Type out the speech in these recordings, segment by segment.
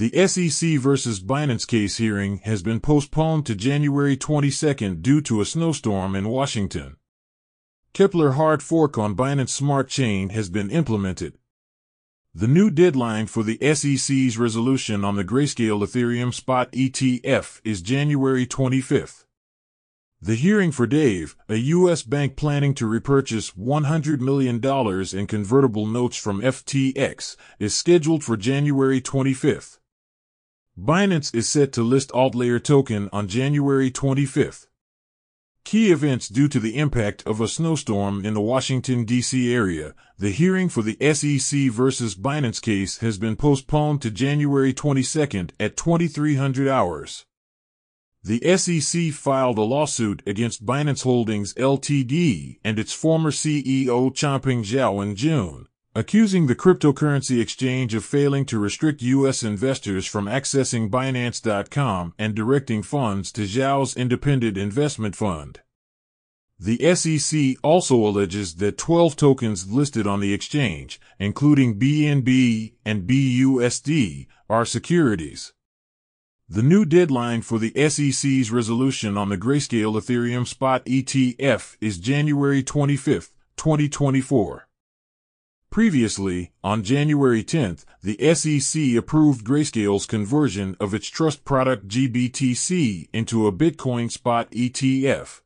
The SEC versus Binance case hearing has been postponed to January 22 due to a snowstorm in Washington. Kepler hard fork on Binance Smart Chain has been implemented. The new deadline for the SEC's resolution on the Grayscale Ethereum Spot ETF is January 25th. The hearing for Dave, a U.S. bank planning to repurchase $100 million in convertible notes from FTX, is scheduled for January 25th. Binance is set to list AltLayer token on January 25th. Key events due to the impact of a snowstorm in the Washington, D.C. area, the hearing for the SEC versus Binance case has been postponed to January 22nd at 2300 hours. The SEC filed a lawsuit against Binance Holdings Ltd. and its former CEO Changpeng Zhao in June, accusing the cryptocurrency exchange of failing to restrict U.S. investors from accessing Binance.com and directing funds to Zhao's independent investment fund. The SEC also alleges that 12 tokens listed on the exchange, including BNB and BUSD, are securities. The new deadline for the SEC's resolution on the Grayscale Ethereum Spot ETF is January 25, 2024. Previously, on January 10th, the SEC approved Grayscale's conversion of its trust product GBTC into a Bitcoin spot ETF.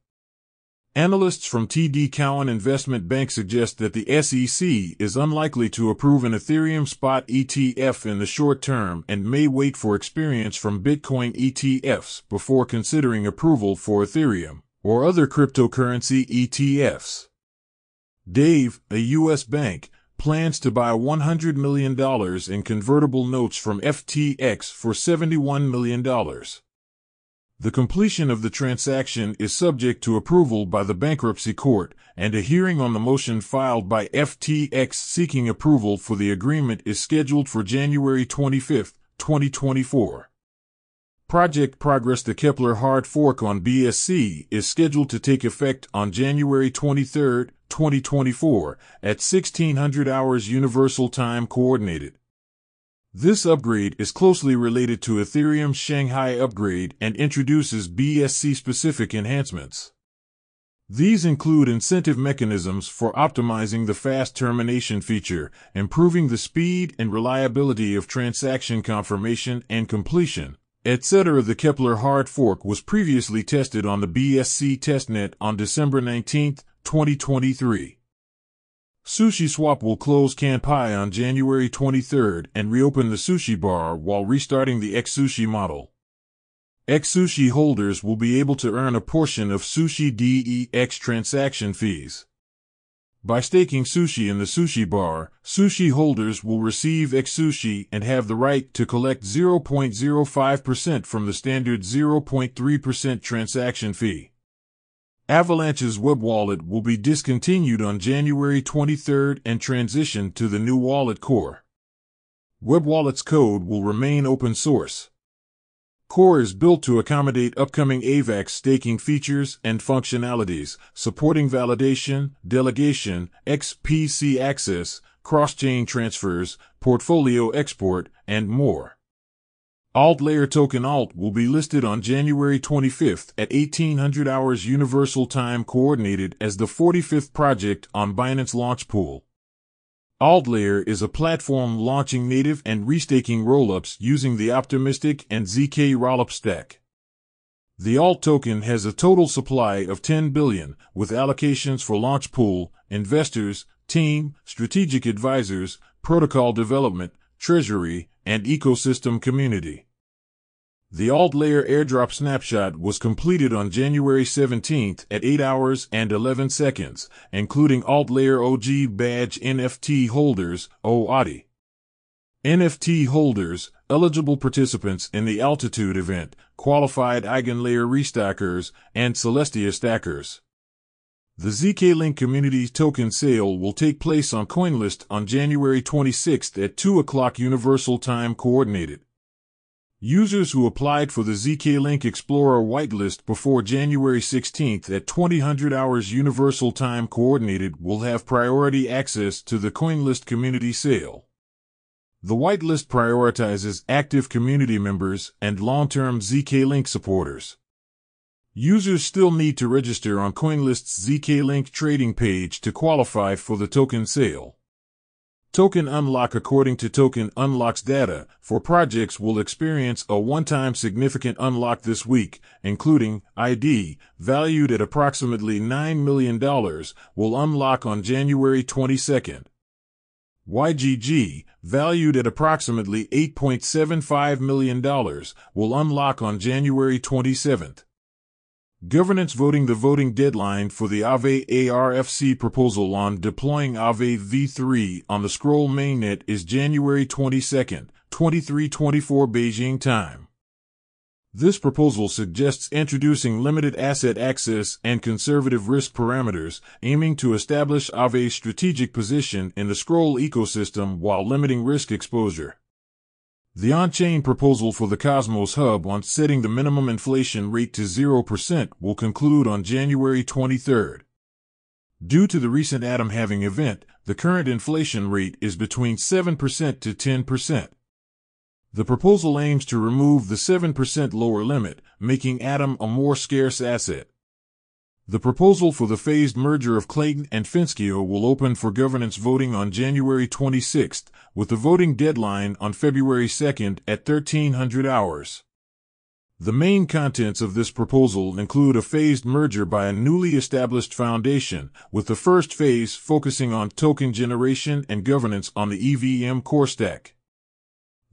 Analysts from TD Cowen Investment Bank suggest that the SEC is unlikely to approve an Ethereum spot ETF in the short term and may wait for experience from Bitcoin ETFs before considering approval for Ethereum or other cryptocurrency ETFs. Dave, a U.S. bank, plans to buy $100 million in convertible notes from FTX for $71 million. The completion of the transaction is subject to approval by the bankruptcy court, and a hearing on the motion filed by FTX seeking approval for the agreement is scheduled for January 25, 2024. Project Progress The Kepler hard fork on BSC is scheduled to take effect on January 23, 2024, at 1600 hours Universal Time Coordinated. This upgrade is closely related to Ethereum's Shanghai upgrade and introduces BSC specific enhancements. These include incentive mechanisms for optimizing the fast termination feature, improving the speed and reliability of transaction confirmation and completion, etc. The Kepler hard fork was previously tested on the BSC testnet on December 19, 2023. SushiSwap will close Kanpai on January 23 and reopen the sushi bar while restarting the XSushi model. XSushi holders will be able to earn a portion of Sushi DEX transaction fees. By staking sushi in the sushi bar, sushi holders will receive XSushi and have the right to collect 0.05% from the standard 0.3% transaction fee. Avalanche's web wallet will be discontinued on January 23 and transition to the new wallet core. Web Wallet's code will remain open source. Core is built to accommodate upcoming AVAX staking features and functionalities, supporting validation, delegation, XPC access, cross-chain transfers, portfolio export, and more. Alt layer token alt will be listed on January 25th at 1800 hours Universal Time Coordinated as the 45th project on Binance Launch Pool. Alt layer is a platform launching native and restaking rollups using the Optimistic and ZK rollup stack. The alt token has a total supply of 10 billion, with allocations for launch pool, investors, team, strategic advisors, protocol development, treasury, and ecosystem community. The alt layer airdrop snapshot was completed on January 17th at 8 hours and 11 seconds, including alt layer OG badge NFT holders, OADI. NFT holders, eligible participants in the Altitude event, qualified EigenLayer restakers, and Celestia stakers. The ZK-Link Community Token sale will take place on CoinList on January 26th at 2 o'clock Universal Time Coordinated. Users who applied for the ZK-Link Explorer whitelist before January 16th at 2000 hours Universal Time Coordinated will have priority access to the CoinList Community sale. The whitelist prioritizes active community members and long-term ZK-Link supporters. Users still need to register on CoinList's ZK-Link trading page to qualify for the token sale. Token Unlock According to Token Unlock's data, for projects will experience a one-time significant unlock this week, including ID, valued at approximately $9 million, will unlock on January 22nd. YGG, valued at approximately $8.75 million, will unlock on January 27th. Governance voting The voting deadline for the Aave ARFC proposal on deploying Aave v3 on the Scroll mainnet is January 22, 2324 Beijing time. This proposal suggests introducing limited asset access and conservative risk parameters, aiming to establish Aave's strategic position in the Scroll ecosystem while limiting risk exposure. The on-chain proposal for the Cosmos Hub on setting the minimum inflation rate to 0% will conclude on January 23rd. Due to the recent Atom halving event, the current inflation rate is between 7% to 10%. The proposal aims to remove the 7% lower limit, making Atom a more scarce asset. The proposal for the phased merger of Klaytn and Finschia will open for governance voting on January 26th, with the voting deadline on February 2nd at 1300 hours. The main contents of this proposal include a phased merger by a newly established foundation, with the first phase focusing on token generation and governance on the EVM core stack.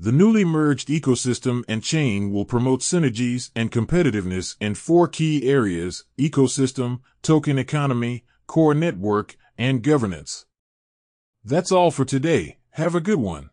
The newly merged ecosystem and chain will promote synergies and competitiveness in four key areas ecosystem, token economy, core network, and governance. That's all for today. Have a good one.